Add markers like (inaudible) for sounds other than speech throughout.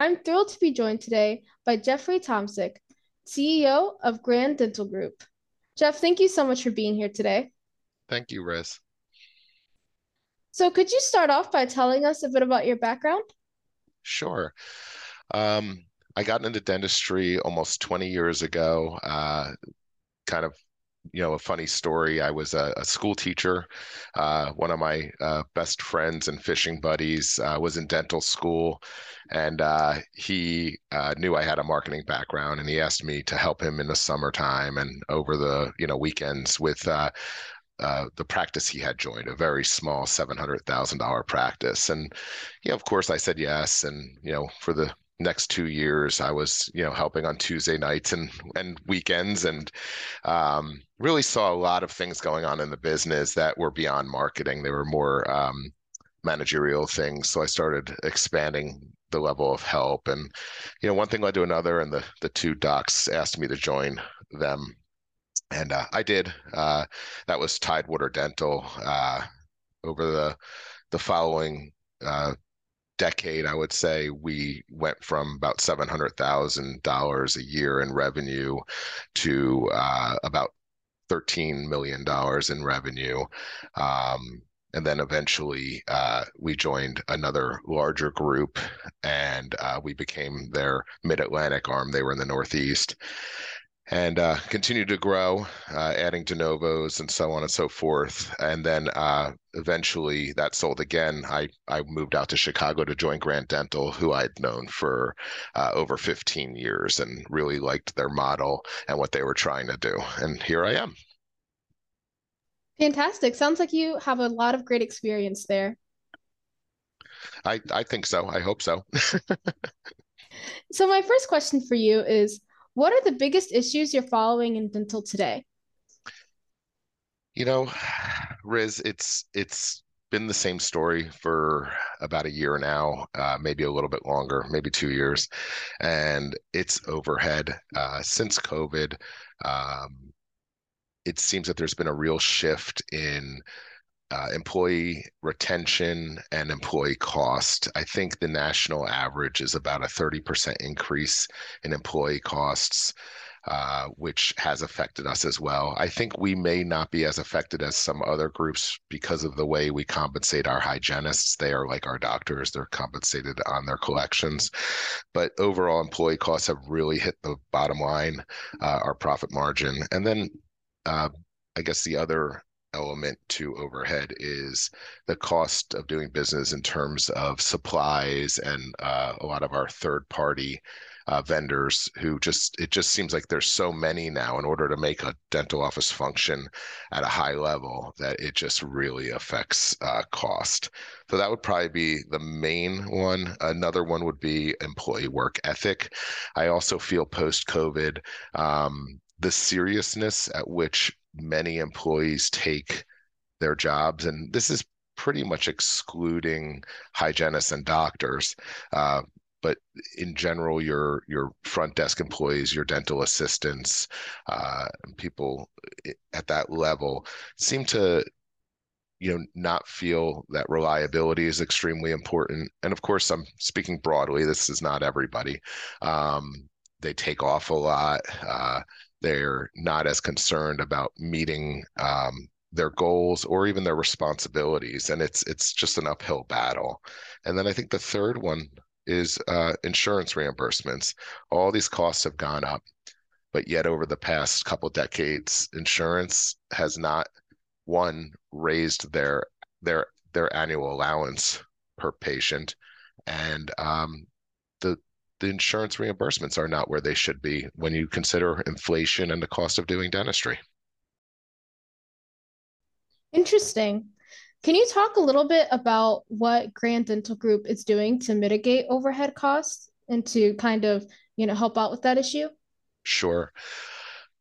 I'm thrilled to be joined today by Jeffrey Tomcsik, CEO of Grand Dental Group. Jeff, thank you so much for being here today. Thank you, Riz. So, could you start off by telling us a bit about your background? Sure. Um, I got into dentistry almost 20 years ago, uh, kind of you know a funny story. I was a, a school teacher uh, one of my uh, best friends and fishing buddies uh, was in dental school. And uh, he uh, knew i had a marketing background and he asked me to help him in the summertime and over the you know weekends with uh, the practice he had joined, a very small seven hundred thousand dollar practice, and you know, of course, I said yes. And you know, for the next two years i was you know helping on tuesday nights and and weekends and um, really saw a lot of things going on in the business that were beyond marketing. They were more um, managerial things. So i started expanding the level of help and you know one thing led to another and the the two docs asked me to join them. And uh, i did uh, that was tidewater dental uh, over the the following uh, decade, I would say we went from about seven hundred thousand dollars a year in revenue to uh, about thirteen million dollars in revenue. Um, and then eventually uh, we joined another larger group and uh, we became their mid-atlantic arm they were in the northeast and uh, continued to grow, uh, adding de novos and so on and so forth. And then uh, eventually that sold again. I, I moved out to Chicago to join Grand Dental, who I'd known for uh, over 15 years and really liked their model and what they were trying to do. And here I am. Fantastic. Sounds like you have a lot of great experience there. I, I think so. I hope so. (laughs) so, my first question for you is what are the biggest issues you're following in dental today? You know, Riz, it's it's been the same story for about a year now, uh, maybe a little bit longer, maybe two years, and it's overhead. Uh, since COVID, um, it seems that there's been a real shift in uh, employee retention and employee cost. I think the national average is about a 30% increase in employee costs, uh, which has affected us as well. I think we may not be as affected as some other groups because of the way we compensate our hygienists. They are like our doctors, they're compensated on their collections. But overall, employee costs have really hit the bottom line, uh, our profit margin. And then uh, I guess the other element to overhead is the cost of doing business in terms of supplies and uh, a lot of our third party uh, vendors who just it just seems like there's so many now in order to make a dental office function at a high level that it just really affects uh, cost. So that would probably be the main one. Another one would be employee work ethic. I also feel post covid um, the seriousness at which many employees take their jobs, and this is pretty much excluding hygienists and doctors. Uh, but in general, your your front desk employees, your dental assistants, uh, people at that level seem to you know not feel that reliability is extremely important and of course i'm speaking broadly this is not everybody um, they take off a lot uh, they're not as concerned about meeting um, their goals or even their responsibilities, and it's it's just an uphill battle. And then I think the third one is uh, insurance reimbursements. All these costs have gone up, but yet over the past couple decades, insurance has not one raised their their their annual allowance per patient, and um, the insurance reimbursements are not where they should be when you consider inflation and the cost of doing dentistry. Interesting. Can you talk a little bit about what Grand Dental Group is doing to mitigate overhead costs and to kind of you know, help out with that issue? Sure.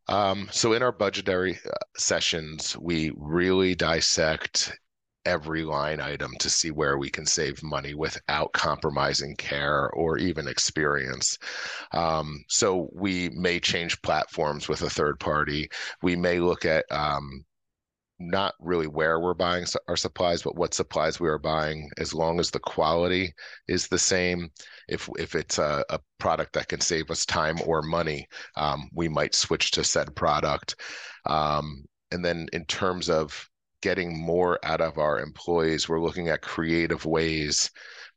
Um, so in our budgetary uh, sessions, we really dissect every line item to see where we can save money without compromising care or even experience. Um, so we may change platforms with a third party. We may look at um, not really where we're buying our supplies, but what supplies we are buying, as long as the quality is the same. If if it's a, a product that can save us time or money, um, we might switch to said product. Um, and then in terms of getting more out of our employees, we're looking at creative ways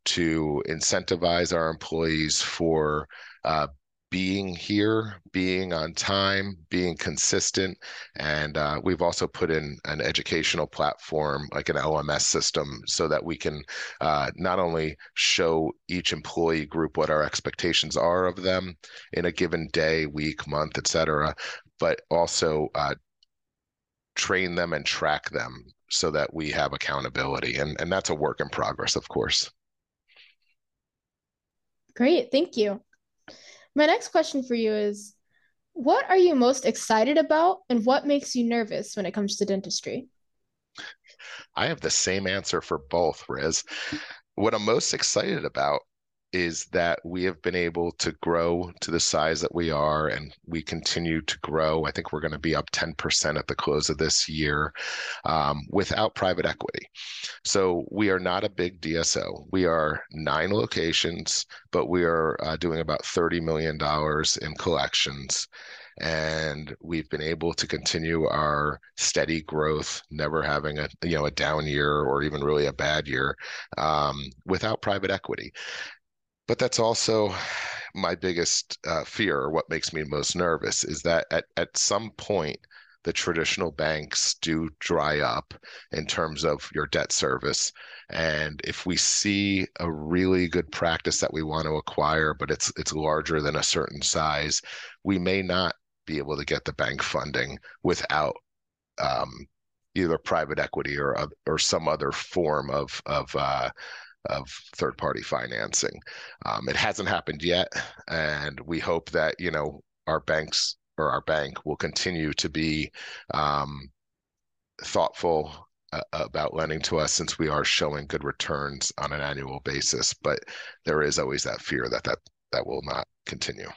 to incentivize our employees for uh, being here, being on time, being consistent. And uh, we've also put in an educational platform, like an LMS system, so that we can uh, not only show each employee group what our expectations are of them in a given day, week, month, et cetera, but also uh, train them and track them so that we have accountability. And, and that's a work in progress, of course. Great. Thank you. My next question for you is what are you most excited about and what makes you nervous when it comes to dentistry? I have the same answer for both, Riz. What I'm most excited about is that we have been able to grow to the size that we are and we continue to grow. I think we're going to be up 10% at the close of this year um, without private equity. So we are not a big DSO. We are nine locations, but we are uh, doing about $30 million in collections and we've been able to continue our steady growth, never having a you know a down year or even really a bad year um, without private equity. But that's also my biggest uh, fear. Or what makes me most nervous is that at, at some point, the traditional banks do dry up in terms of your debt service. And if we see a really good practice that we want to acquire, but it's it's larger than a certain size, we may not be able to get the bank funding without um, either private equity or or some other form of of uh, of third party financing. Um, it hasn't happened yet, and we hope that you know our banks or our bank will continue to be um, thoughtful uh, about lending to us since we are showing good returns on an annual basis. But there is always that fear that that that will not continue.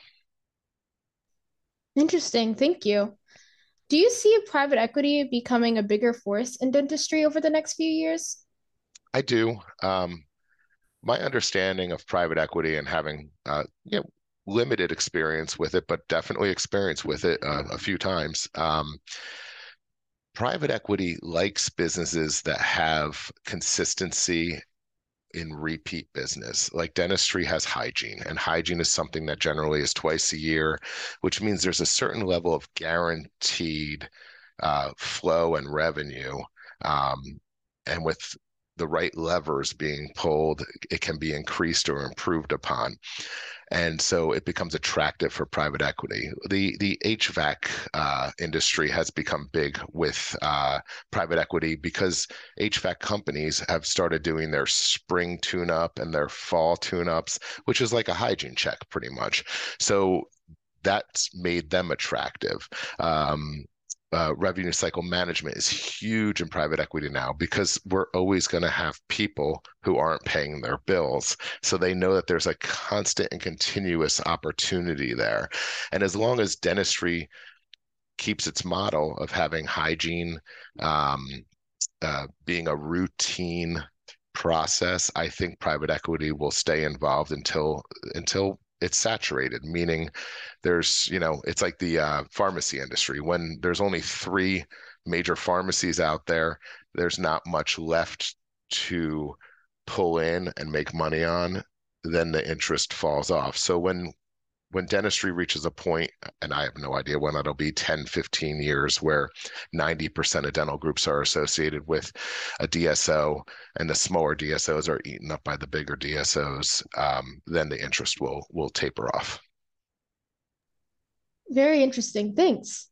Interesting. Thank you. Do you see private equity becoming a bigger force in dentistry over the next few years? I do. Um, my understanding of private equity and having uh, you know limited experience with it, but definitely experience with it uh, a few times. Um, private equity likes businesses that have consistency in repeat business. Like dentistry has hygiene, and hygiene is something that generally is twice a year, which means there's a certain level of guaranteed uh, flow and revenue. Um, and with the right levers being pulled, it can be increased or improved upon. And so it becomes attractive for private equity. The the HVAC uh, industry has become big with uh, private equity because HVAC companies have started doing their spring tune up and their fall tune ups, which is like a hygiene check pretty much. So that's made them attractive. Um, uh, revenue cycle management is huge in private equity now because we're always going to have people who aren't paying their bills. So they know that there's a constant and continuous opportunity there. And as long as dentistry keeps its model of having hygiene um, uh, being a routine process, I think private equity will stay involved until until it's saturated, meaning there's, you know, it's like the uh, pharmacy industry. When there's only three major pharmacies out there, there's not much left to pull in and make money on, then the interest falls off. So when when dentistry reaches a point, and I have no idea when that'll be 10, 15 years, where 90% of dental groups are associated with a DSO and the smaller DSOs are eaten up by the bigger DSOs, um, then the interest will will taper off. Very interesting. Thanks.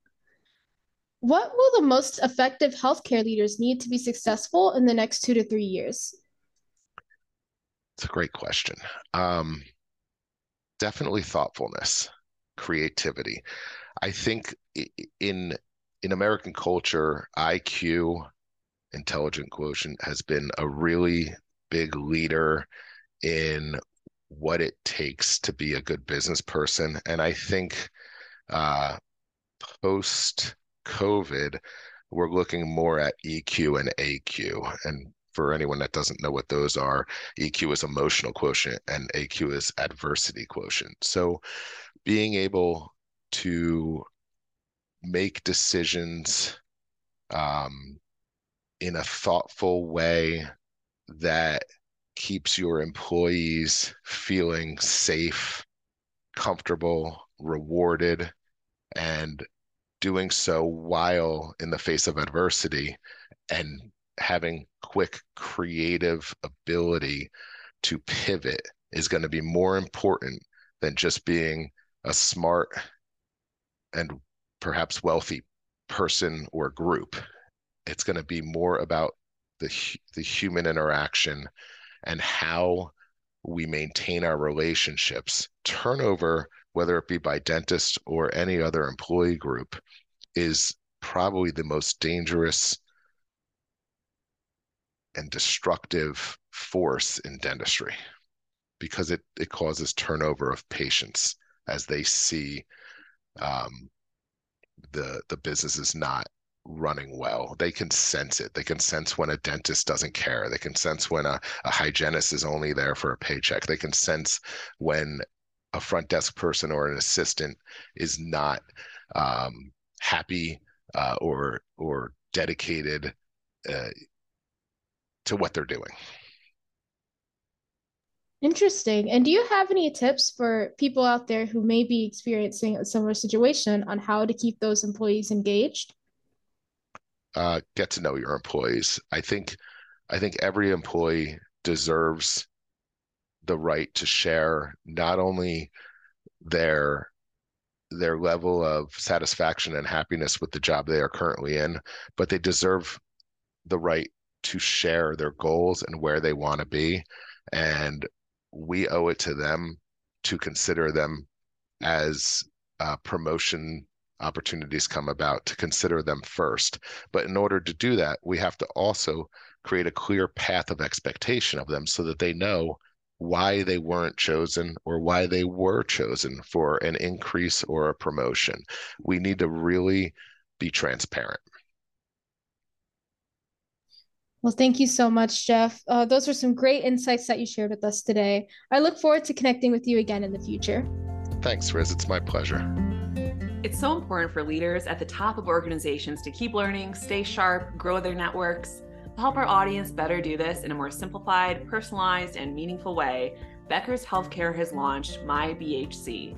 What will the most effective healthcare leaders need to be successful in the next two to three years? It's a great question. Um, definitely thoughtfulness, creativity. I think in in American culture, IQ, intelligent quotient, has been a really big leader in what it takes to be a good business person. And I think uh, post COVID, we're looking more at EQ and AQ. And for anyone that doesn't know what those are, EQ is emotional quotient and AQ is adversity quotient. So being able to make decisions um, in a thoughtful way that keeps your employees feeling safe, comfortable, rewarded, and doing so while in the face of adversity and having quick creative ability to pivot is going to be more important than just being a smart and perhaps wealthy person or group. It's going to be more about the the human interaction and how we maintain our relationships. Turnover, whether it be by dentist or any other employee group, is probably the most dangerous and destructive force in dentistry because it, it causes turnover of patients as they see um, the the business is not running well. They can sense it. They can sense when a dentist doesn't care. They can sense when a, a hygienist is only there for a paycheck. They can sense when a front desk person or an assistant is not um, happy uh, or or dedicated uh, to what they're doing. Interesting. And do you have any tips for people out there who may be experiencing a similar situation on how to keep those employees engaged? Uh, get to know your employees. I think I think every employee deserves the right to share not only their their level of satisfaction and happiness with the job they are currently in, but they deserve the right to share their goals and where they want to be. And we owe it to them to consider them as uh, promotion opportunities come about to consider them first. But in order to do that, we have to also create a clear path of expectation of them so that they know why they weren't chosen or why they were chosen for an increase or a promotion. We need to really be transparent. Well, thank you so much, Jeff. Uh, those were some great insights that you shared with us today. I look forward to connecting with you again in the future. Thanks, Riz. It's my pleasure. It's so important for leaders at the top of organizations to keep learning, stay sharp, grow their networks. To help our audience better do this in a more simplified, personalized, and meaningful way, Becker's Healthcare has launched My BHC.